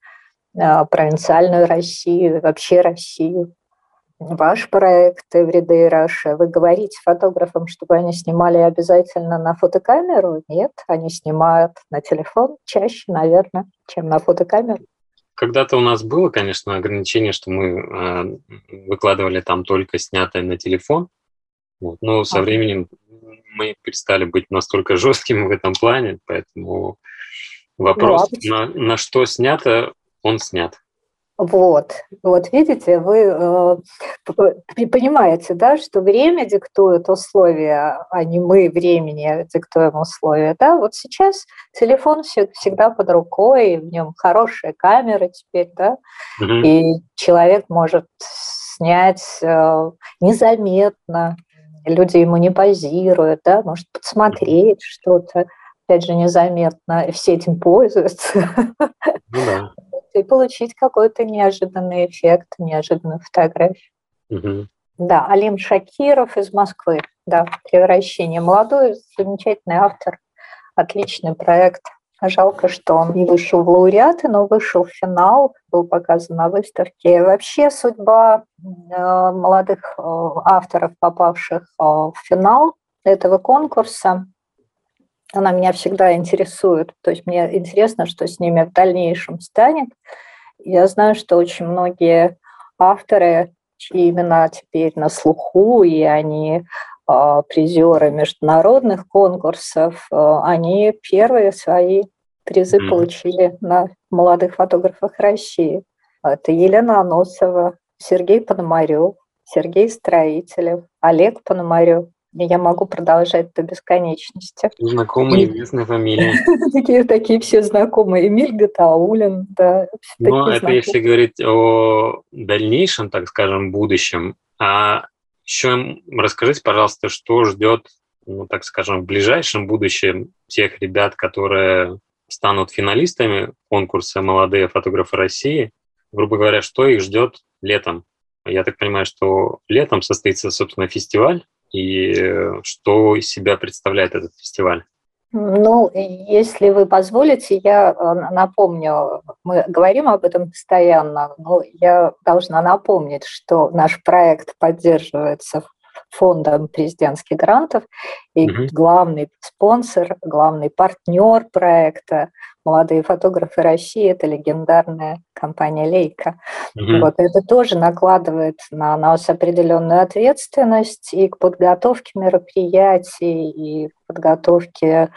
S2: а, провинциальную Россию, вообще Россию ваш проект Everyday Russia, вы говорите фотографам, чтобы они снимали обязательно на фотокамеру? Нет, они снимают на телефон чаще, наверное, чем на фотокамеру.
S1: Когда-то у нас было, конечно, ограничение, что мы э, выкладывали там только снятое на телефон, вот. но со временем мы перестали быть настолько жесткими в этом плане, поэтому вопрос, ну, а на, на что снято, он снят.
S2: Вот, вот видите, вы э, понимаете, да, что время диктует условия, а не мы времени диктуем условия, да. Вот сейчас телефон всегда под рукой, в нем хорошая камера теперь, да, угу. и человек может снять э, незаметно, люди ему не позируют, да, может подсмотреть что-то, опять же, незаметно, и все этим пользуются. Ну, да и получить какой-то неожиданный эффект, неожиданную фотографию. Угу. Да, Алим Шакиров из Москвы. Да, «Превращение». Молодой, замечательный автор, отличный проект. Жалко, что он не вышел в лауреаты, но вышел в финал, был показан на выставке. Вообще судьба э, молодых э, авторов, попавших э, в финал этого конкурса, она меня всегда интересует. То есть мне интересно, что с ними в дальнейшем станет. Я знаю, что очень многие авторы, чьи имена теперь на слуху, и они э, призеры международных конкурсов, э, они первые свои призы mm-hmm. получили на молодых фотографах России. Это Елена Аносова, Сергей Пономарев, Сергей Строителев, Олег Пономарев, я могу продолжать до бесконечности.
S1: Знакомые известные фамилии.
S2: Такие, такие все знакомые. Эмиль Гатаулин, да.
S1: Но это знакомые. если говорить о дальнейшем, так скажем, будущем. А еще расскажите, пожалуйста, что ждет, ну, так скажем, в ближайшем будущем тех ребят, которые станут финалистами конкурса «Молодые фотографы России». Грубо говоря, что их ждет летом? Я так понимаю, что летом состоится, собственно, фестиваль и э, что из себя представляет этот фестиваль?
S2: Ну, если вы позволите, я э, напомню, мы говорим об этом постоянно, но я должна напомнить, что наш проект поддерживается фондом президентских грантов, и угу. главный спонсор, главный партнер проекта «Молодые фотографы России» – это легендарная компания «Лейка». Угу. Вот, это тоже накладывает на нас определенную ответственность и к подготовке мероприятий, и к подготовке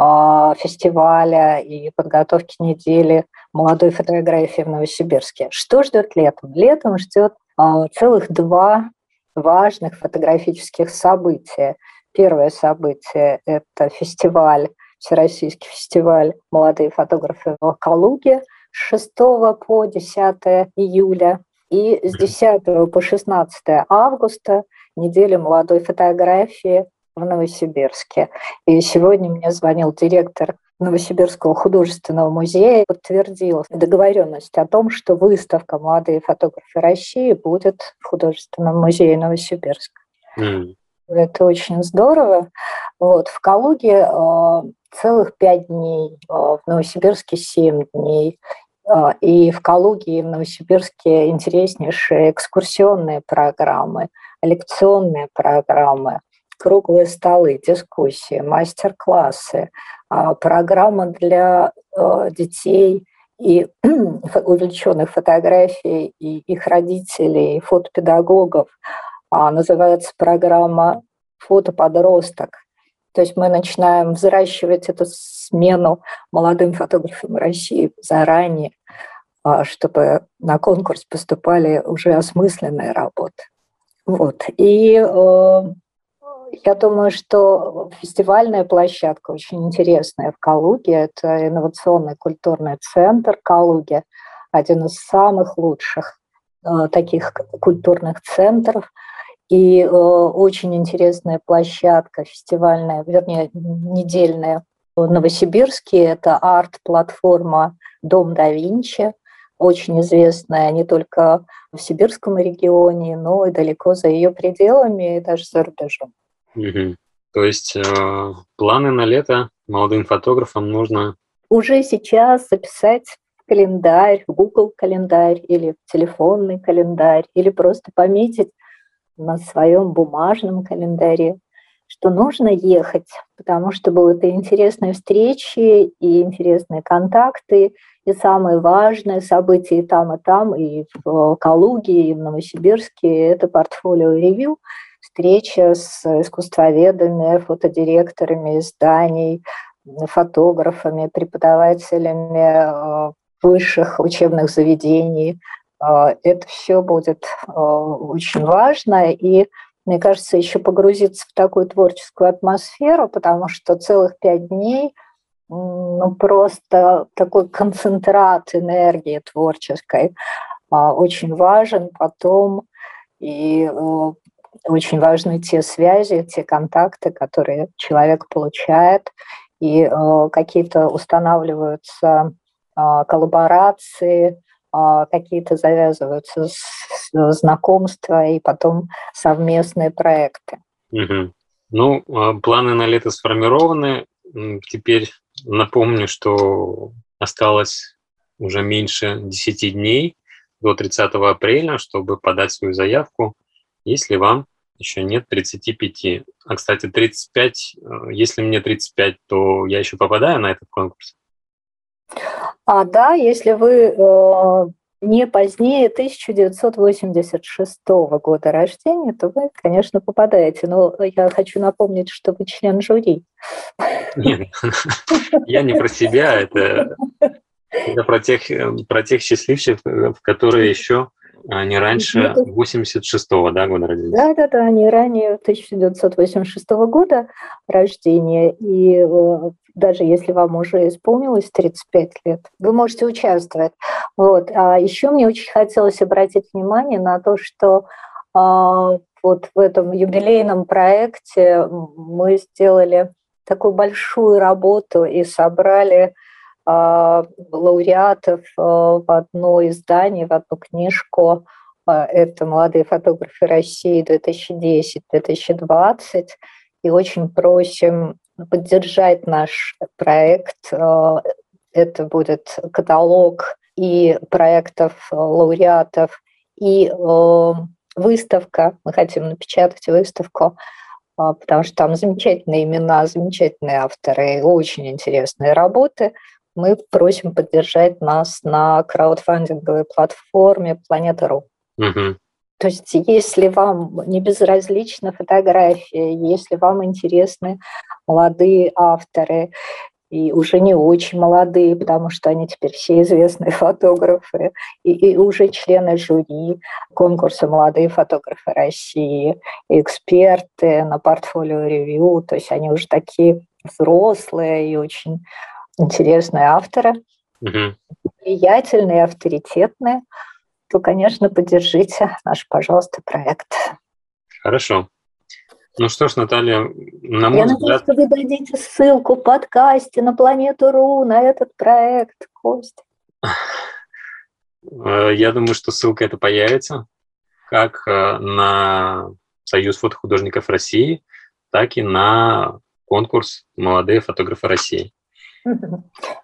S2: э, фестиваля, и подготовке недели молодой фотографии в Новосибирске. Что ждет летом? Летом ждет э, целых два важных фотографических событий. Первое событие – это фестиваль, Всероссийский фестиваль «Молодые фотографы в Калуге» с 6 по 10 июля. И с 10 по 16 августа неделя молодой фотографии в Новосибирске. И сегодня мне звонил директор Новосибирского художественного музея подтвердил договоренность о том, что выставка «Молодые фотографы России» будет в художественном музее Новосибирска. Mm. Это очень здорово. Вот, в Калуге э, целых пять дней, э, в Новосибирске семь дней. Э, и в Калуге и в Новосибирске интереснейшие экскурсионные программы, лекционные программы круглые столы, дискуссии, мастер-классы, программа для детей и увлеченных фотографий, и их родителей, и фотопедагогов. А, называется программа «Фотоподросток». То есть мы начинаем взращивать эту смену молодым фотографам России заранее, а, чтобы на конкурс поступали уже осмысленные работы. Вот. И э, я думаю, что фестивальная площадка очень интересная в Калуге. Это инновационный культурный центр Калуги, один из самых лучших э, таких культурных центров. И э, очень интересная площадка фестивальная, вернее, недельная в Новосибирске. Это арт-платформа «Дом да Винчи», очень известная не только в сибирском регионе, но и далеко за ее пределами, и даже за рубежом.
S1: Угу. То есть э, планы на лето молодым фотографам нужно...
S2: Уже сейчас записать календарь, Google календарь или телефонный календарь, или просто пометить на своем бумажном календаре, что нужно ехать, потому что будут и интересные встречи, и интересные контакты, и самые важные события и там, и там, и в Калуге, и в Новосибирске, это портфолио ревью, встреча с искусствоведами, фотодиректорами изданий, фотографами, преподавателями э, высших учебных заведений. Э, это все будет э, очень важно. И мне кажется, еще погрузиться в такую творческую атмосферу, потому что целых пять дней ну, просто такой концентрат энергии творческой очень важен потом и очень важны те связи, те контакты, которые человек получает, и какие-то устанавливаются коллаборации, какие-то завязываются знакомства и потом совместные проекты.
S1: Угу. Ну, а планы на лето сформированы. Теперь напомню, что осталось уже меньше 10 дней до 30 апреля, чтобы подать свою заявку если вам еще нет 35. А, кстати, 35, э, если мне 35, то я еще попадаю на этот конкурс?
S2: А, да, если вы э, не позднее 1986 года рождения, то вы, конечно, попадаете. Но я хочу напомнить, что вы член жюри.
S1: Нет, я не про себя, это, про, тех, про тех счастливчиков, которые еще Они раньше 86-го да, года родились?
S2: Да, да, да, они ранее 1986 года рождения. И э, даже если вам уже исполнилось 35 лет, вы можете участвовать. Вот. А еще мне очень хотелось обратить внимание на то, что а, вот в этом юбилейном проекте мы сделали такую большую работу и собрали а, лауреатов а, в одно издание, в одну книжку. А, это «Молодые фотографы России 2010-2020». И очень просим поддержать наш проект. Это будет каталог и проектов лауреатов, и выставка. Мы хотим напечатать выставку потому что там замечательные имена, замечательные авторы, очень интересные работы мы просим поддержать нас на краудфандинговой платформе Планета.ру. Угу. То есть, если вам не безразлична фотография, если вам интересны молодые авторы, и уже не очень молодые, потому что они теперь все известные фотографы, и, и уже члены жюри конкурса «Молодые фотографы России», эксперты на портфолио ревью, то есть они уже такие взрослые и очень интересные авторы, угу. влиятельные, авторитетные, то, конечно, поддержите наш, пожалуйста, проект.
S1: Хорошо. Ну что ж, Наталья, на мой
S2: Я взгляд... надеюсь, что вы дадите ссылку в подкасте на Планету.ру на этот проект, Костя.
S1: Э, я думаю, что ссылка это появится как э, на Союз фотохудожников России, так и на конкурс «Молодые фотографы России».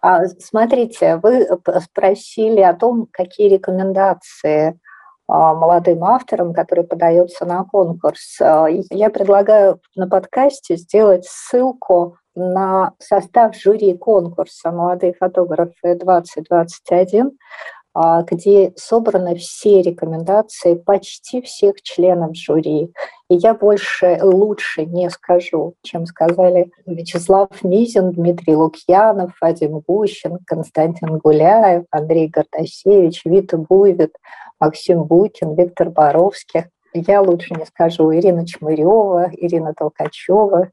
S2: А, смотрите, вы спросили о том, какие рекомендации а, молодым авторам, которые подаются на конкурс. А, я предлагаю на подкасте сделать ссылку на состав жюри конкурса «Молодые фотографы 2021», а, где собраны все рекомендации почти всех членов жюри. И я больше, лучше не скажу, чем сказали Вячеслав Мизин, Дмитрий Лукьянов, Вадим Гущин, Константин Гуляев, Андрей Гартасевич, Вита Буйвит, Максим Букин, Виктор Боровских. Я лучше не скажу Ирина Чмырева, Ирина Толкачева.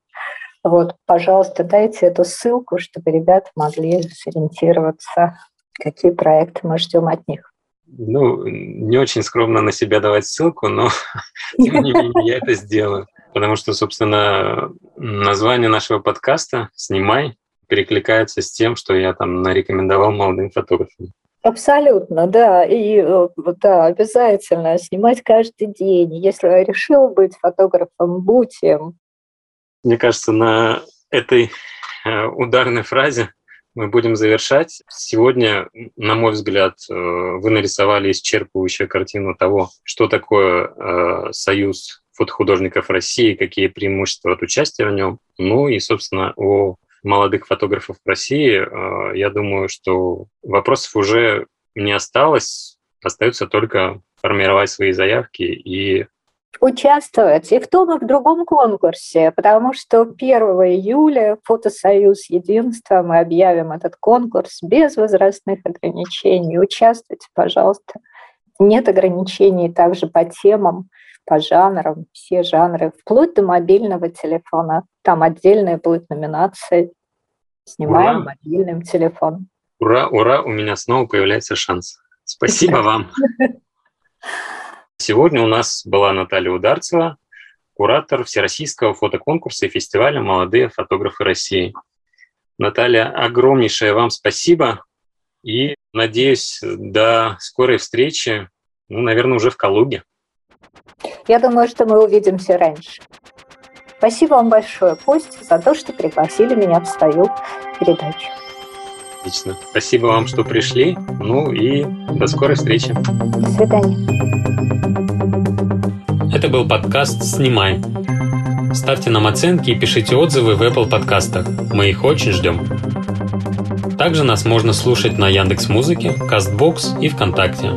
S2: Вот, пожалуйста, дайте эту ссылку, чтобы ребята могли сориентироваться какие проекты мы ждем от них?
S1: Ну, не очень скромно на себя давать ссылку, но тем не менее я это сделаю. Потому что, собственно, название нашего подкаста «Снимай» перекликается с тем, что я там нарекомендовал молодым фотографам.
S2: Абсолютно, да. И э, да, обязательно снимать каждый день. Если решил быть фотографом, будь им.
S1: Мне кажется, на этой э, ударной фразе мы будем завершать. Сегодня, на мой взгляд, э, вы нарисовали исчерпывающую картину того, что такое э, Союз фотохудожников России, какие преимущества от участия в нем. Ну и, собственно, о молодых фотографов России, э, я думаю, что вопросов уже не осталось. Остается только формировать свои заявки и
S2: участвовать и в том, и в другом конкурсе, потому что 1 июля Фотосоюз Единства мы объявим этот конкурс без возрастных ограничений. Участвуйте, пожалуйста. Нет ограничений также по темам, по жанрам, все жанры, вплоть до мобильного телефона. Там отдельная будет номинация. Снимаем ура. мобильным телефоном.
S1: Ура, ура, у меня снова появляется шанс. Спасибо вам. Сегодня у нас была Наталья Ударцева, куратор Всероссийского фотоконкурса и фестиваля «Молодые фотографы России». Наталья, огромнейшее вам спасибо и надеюсь, до скорой встречи, ну, наверное, уже в Калуге.
S2: Я думаю, что мы увидимся раньше. Спасибо вам большое, Костя, за то, что пригласили меня в свою передачу.
S1: Отлично. Спасибо вам, что пришли. Ну и до скорой встречи.
S2: До свидания.
S3: Это был подкаст «Снимай». Ставьте нам оценки и пишите отзывы в Apple подкастах. Мы их очень ждем. Также нас можно слушать на Яндекс Музыке, Castbox и ВКонтакте.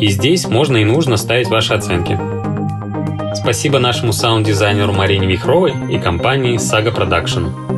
S3: И здесь можно и нужно ставить ваши оценки. Спасибо нашему саунд-дизайнеру Марине Вихровой и компании Saga Production.